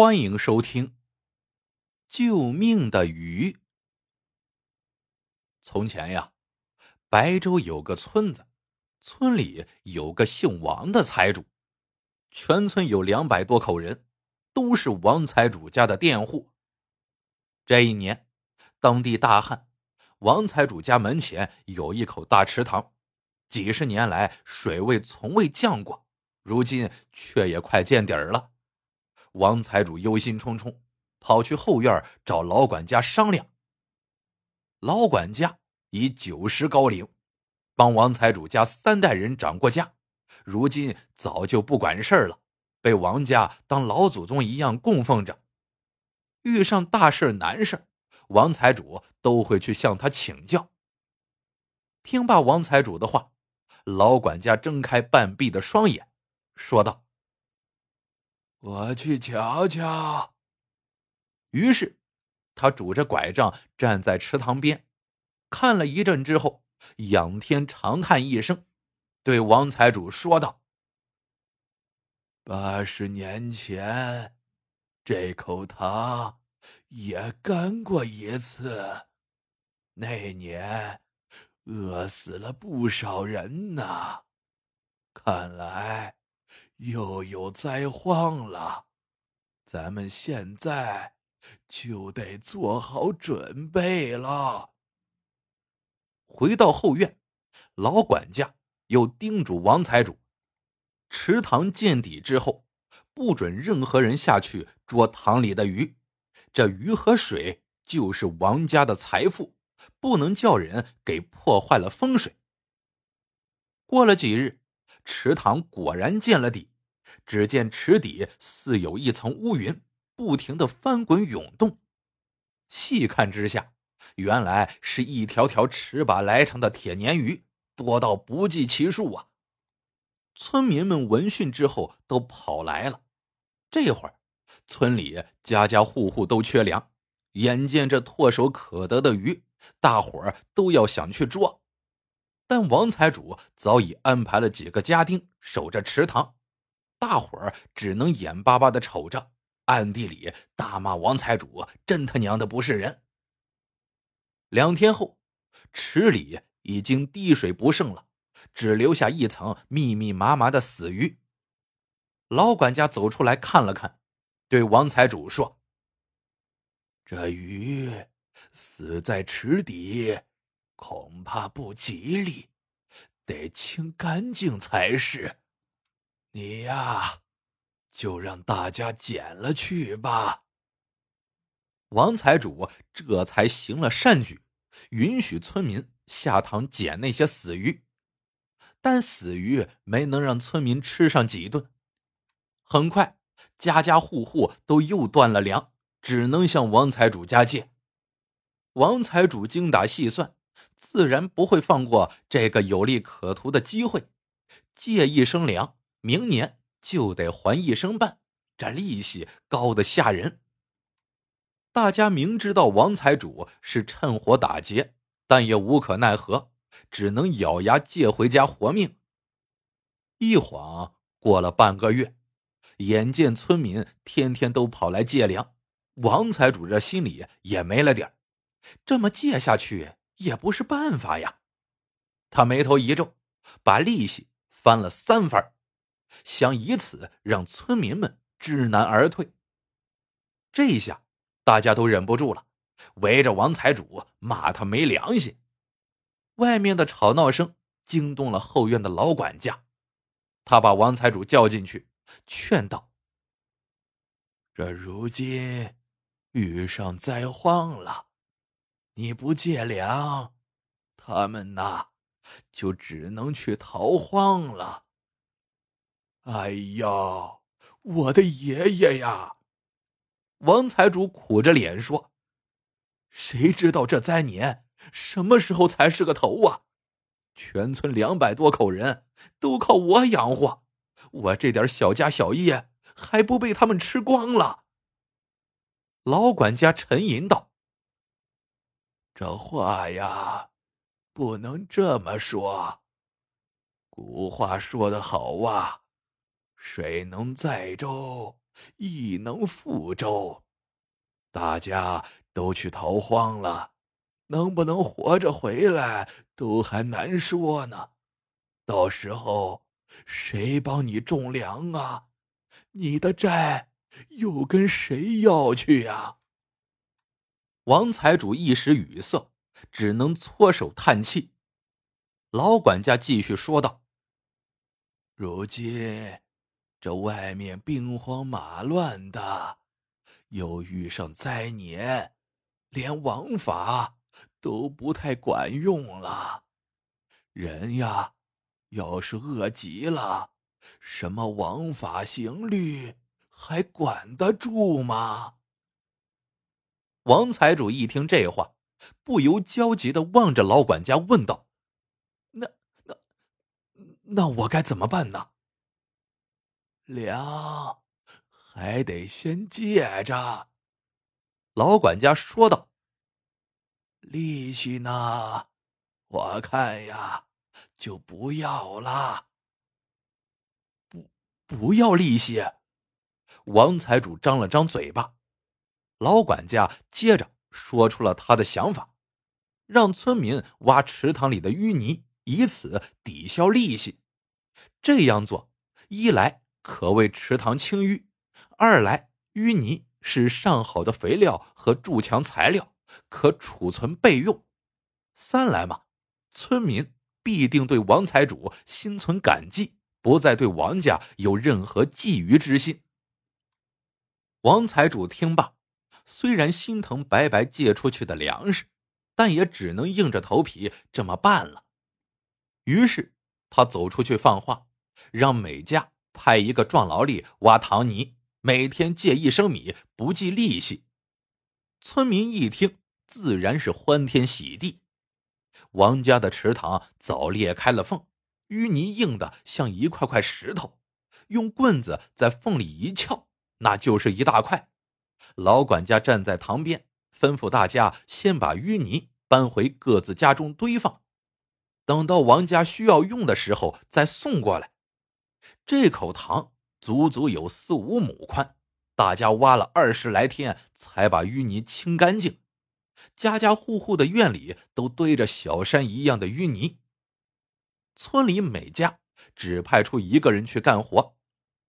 欢迎收听《救命的鱼》。从前呀，白州有个村子，村里有个姓王的财主，全村有两百多口人，都是王财主家的佃户。这一年，当地大旱，王财主家门前有一口大池塘，几十年来水位从未降过，如今却也快见底儿了。王财主忧心忡忡，跑去后院找老管家商量。老管家已九十高龄，帮王财主家三代人掌过家，如今早就不管事了，被王家当老祖宗一样供奉着。遇上大事难事，王财主都会去向他请教。听罢王财主的话，老管家睁开半闭的双眼，说道。我去瞧瞧。于是，他拄着拐杖站在池塘边，看了一阵之后，仰天长叹一声，对王财主说道：“八十年前，这口塘也干过一次，那年饿死了不少人呐。看来……”又有灾荒了，咱们现在就得做好准备了。回到后院，老管家又叮嘱王财主：池塘见底之后，不准任何人下去捉塘里的鱼。这鱼和水就是王家的财富，不能叫人给破坏了风水。过了几日。池塘果然见了底，只见池底似有一层乌云，不停的翻滚涌动。细看之下，原来是一条条尺把来长的铁鲶鱼，多到不计其数啊！村民们闻讯之后都跑来了。这会儿，村里家家户户都缺粮，眼见这唾手可得的鱼，大伙儿都要想去捉。但王财主早已安排了几个家丁守着池塘，大伙儿只能眼巴巴的瞅着，暗地里大骂王财主真他娘的不是人。两天后，池里已经滴水不剩了，只留下一层密密麻麻的死鱼。老管家走出来看了看，对王财主说：“这鱼死在池底。”恐怕不吉利，得清干净才是。你呀，就让大家捡了去吧。王财主这才行了善举，允许村民下塘捡那些死鱼，但死鱼没能让村民吃上几顿。很快，家家户户都又断了粮，只能向王财主家借。王财主精打细算。自然不会放过这个有利可图的机会，借一升粮，明年就得还一升半，这利息高的吓人。大家明知道王财主是趁火打劫，但也无可奈何，只能咬牙借回家活命。一晃过了半个月，眼见村民天天都跑来借粮，王财主这心里也没了点这么借下去。也不是办法呀，他眉头一皱，把利息翻了三番，想以此让村民们知难而退。这下大家都忍不住了，围着王财主骂他没良心。外面的吵闹声惊动了后院的老管家，他把王财主叫进去，劝道：“这如今遇上灾荒了。”你不借粮，他们呐，就只能去逃荒了。哎呀，我的爷爷呀！王财主苦着脸说：“谁知道这灾年什么时候才是个头啊？全村两百多口人都靠我养活，我这点小家小业还不被他们吃光了？”老管家沉吟道。这话呀，不能这么说。古话说得好啊，“水能载舟，亦能覆舟。大家都去逃荒了，能不能活着回来都还难说呢。到时候谁帮你种粮啊？你的债又跟谁要去呀？”王财主一时语塞，只能搓手叹气。老管家继续说道：“如今这外面兵荒马乱的，又遇上灾年，连王法都不太管用了。人呀，要是饿极了，什么王法刑律还管得住吗？”王财主一听这话，不由焦急的望着老管家，问道：“那、那、那我该怎么办呢？”粮还得先借着。老管家说道：“利息呢？我看呀，就不要了。不，不要利息。”王财主张了张嘴巴。老管家接着说出了他的想法，让村民挖池塘里的淤泥，以此抵消利息。这样做，一来可为池塘清淤，二来淤泥是上好的肥料和筑墙材料，可储存备用；三来嘛，村民必定对王财主心存感激，不再对王家有任何觊觎之心。王财主听罢。虽然心疼白白借出去的粮食，但也只能硬着头皮这么办了。于是他走出去放话，让每家派一个壮劳力挖塘泥，每天借一升米，不计利息。村民一听，自然是欢天喜地。王家的池塘早裂开了缝，淤泥硬的像一块块石头，用棍子在缝里一撬，那就是一大块。老管家站在塘边，吩咐大家先把淤泥搬回各自家中堆放，等到王家需要用的时候再送过来。这口塘足足有四五亩宽，大家挖了二十来天才把淤泥清干净。家家户户的院里都堆着小山一样的淤泥。村里每家只派出一个人去干活，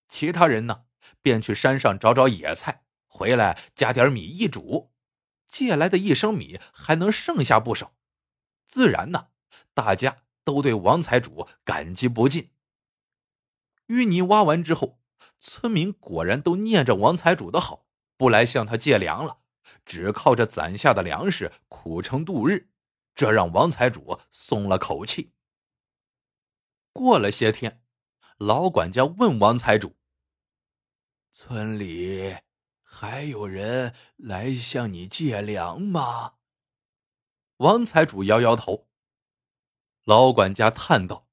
其他人呢便去山上找找野菜。回来加点米一煮，借来的一升米还能剩下不少，自然呢，大家都对王财主感激不尽。淤泥挖完之后，村民果然都念着王财主的好，不来向他借粮了，只靠着攒下的粮食苦撑度日，这让王财主松了口气。过了些天，老管家问王财主：“村里……”还有人来向你借粮吗？王财主摇摇头。老管家叹道：“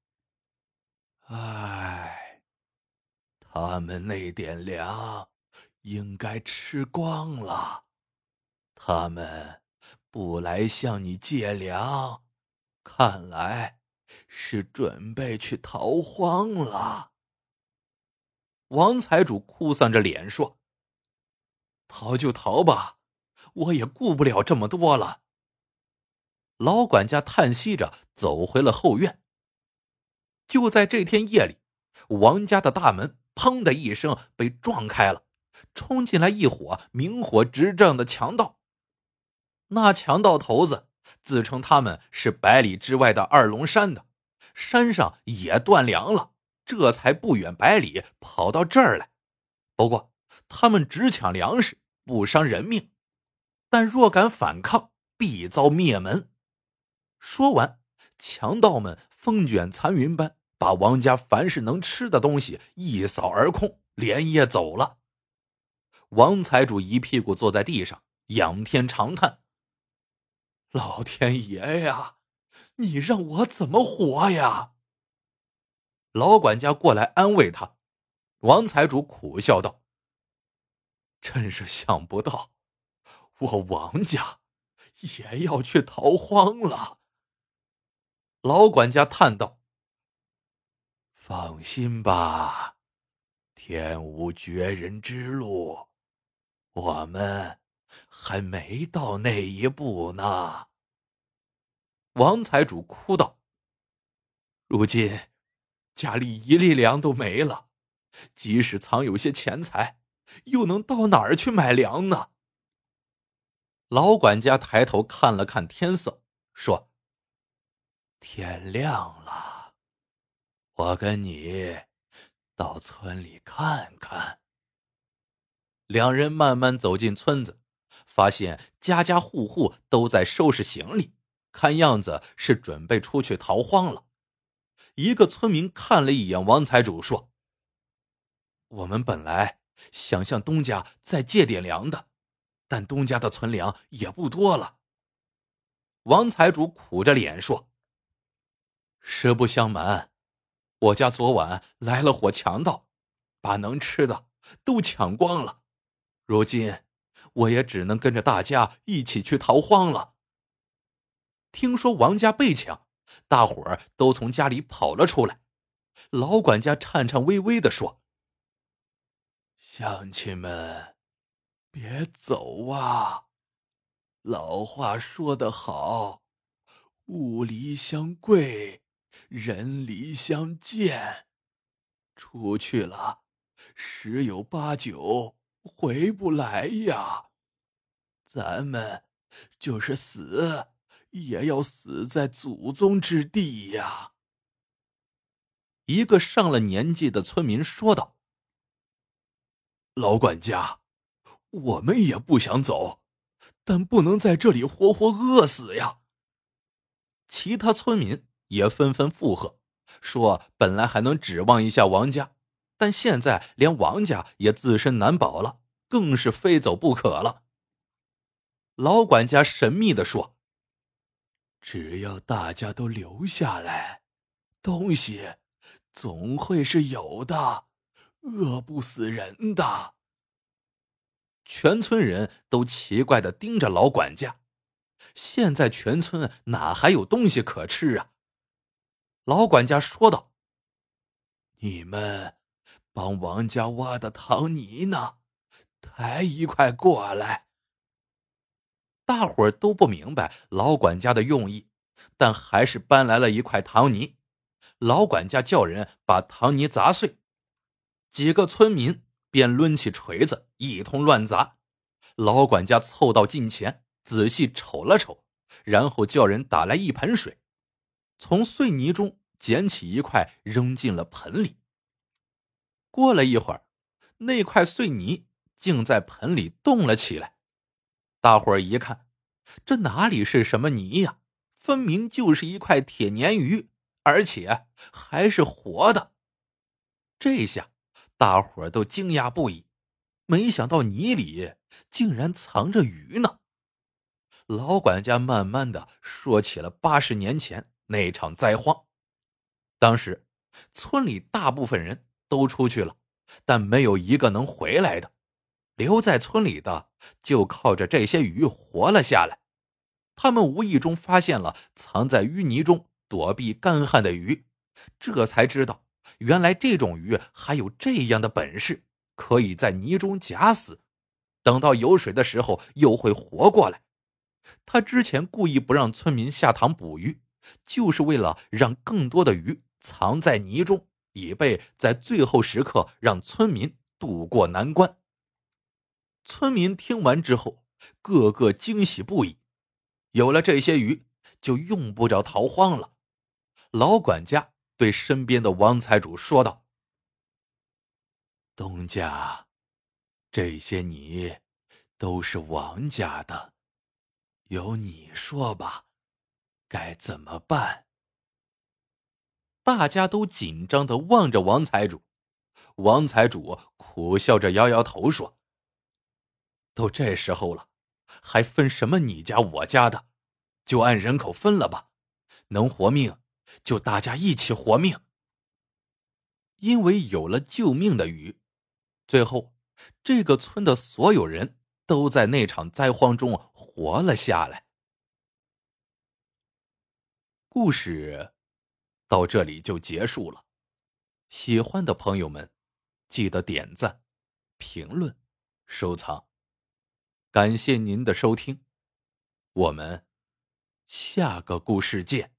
唉，他们那点粮应该吃光了，他们不来向你借粮，看来是准备去逃荒了。”王财主哭丧着脸说。逃就逃吧，我也顾不了这么多了。老管家叹息着走回了后院。就在这天夜里，王家的大门“砰”的一声被撞开了，冲进来一伙明火执仗的强盗。那强盗头子自称他们是百里之外的二龙山的，山上也断粮了，这才不远百里跑到这儿来。不过。他们只抢粮食，不伤人命，但若敢反抗，必遭灭门。说完，强盗们风卷残云般把王家凡是能吃的东西一扫而空，连夜走了。王财主一屁股坐在地上，仰天长叹：“老天爷呀，你让我怎么活呀？”老管家过来安慰他，王财主苦笑道。真是想不到，我王家也要去逃荒了。老管家叹道：“放心吧，天无绝人之路，我们还没到那一步呢。王财主哭道：“如今家里一粒粮都没了，即使藏有些钱财，又能到哪儿去买粮呢？”老管家抬头看了看天色，说：“天亮了，我跟你到村里看看。”两人慢慢走进村子，发现家家户户都在收拾行李。看样子是准备出去逃荒了。一个村民看了一眼王财主，说：“我们本来想向东家再借点粮的，但东家的存粮也不多了。”王财主苦着脸说：“实不相瞒，我家昨晚来了伙强盗，把能吃的都抢光了。如今我也只能跟着大家一起去逃荒了。”听说王家被抢，大伙儿都从家里跑了出来。老管家颤颤巍巍的说：“乡亲们，别走啊！老话说得好，物离乡贵，人离乡贱。出去了，十有八九回不来呀。咱们就是死。”也要死在祖宗之地呀！一个上了年纪的村民说道：“老管家，我们也不想走，但不能在这里活活饿死呀。”其他村民也纷纷附和，说：“本来还能指望一下王家，但现在连王家也自身难保了，更是非走不可了。”老管家神秘的说。只要大家都留下来，东西总会是有的，饿不死人的。全村人都奇怪的盯着老管家，现在全村哪还有东西可吃啊？老管家说道：“你们帮王家挖的糖泥呢？抬一块过来。”大伙儿都不明白老管家的用意，但还是搬来了一块糖泥。老管家叫人把糖泥砸碎，几个村民便抡起锤子一通乱砸。老管家凑到近前，仔细瞅了瞅，然后叫人打来一盆水，从碎泥中捡起一块扔进了盆里。过了一会儿，那块碎泥竟在盆里动了起来。大伙儿一看，这哪里是什么泥呀？分明就是一块铁鲶鱼，而且还是活的。这下大伙儿都惊讶不已，没想到泥里竟然藏着鱼呢。老管家慢慢的说起了八十年前那场灾荒。当时村里大部分人都出去了，但没有一个能回来的。留在村里的就靠着这些鱼活了下来。他们无意中发现了藏在淤泥中躲避干旱的鱼，这才知道原来这种鱼还有这样的本事，可以在泥中假死，等到有水的时候又会活过来。他之前故意不让村民下塘捕鱼，就是为了让更多的鱼藏在泥中，以备在最后时刻让村民渡过难关。村民听完之后，个个惊喜不已。有了这些鱼，就用不着逃荒了。老管家对身边的王财主说道：“东家，这些泥都是王家的，由你说吧，该怎么办？”大家都紧张的望着王财主。王财主苦笑着摇摇头说。都这时候了，还分什么你家我家的？就按人口分了吧，能活命就大家一起活命。因为有了救命的鱼，最后这个村的所有人都在那场灾荒中活了下来。故事到这里就结束了，喜欢的朋友们。记得点赞、评论、收藏。感谢您的收听，我们下个故事见。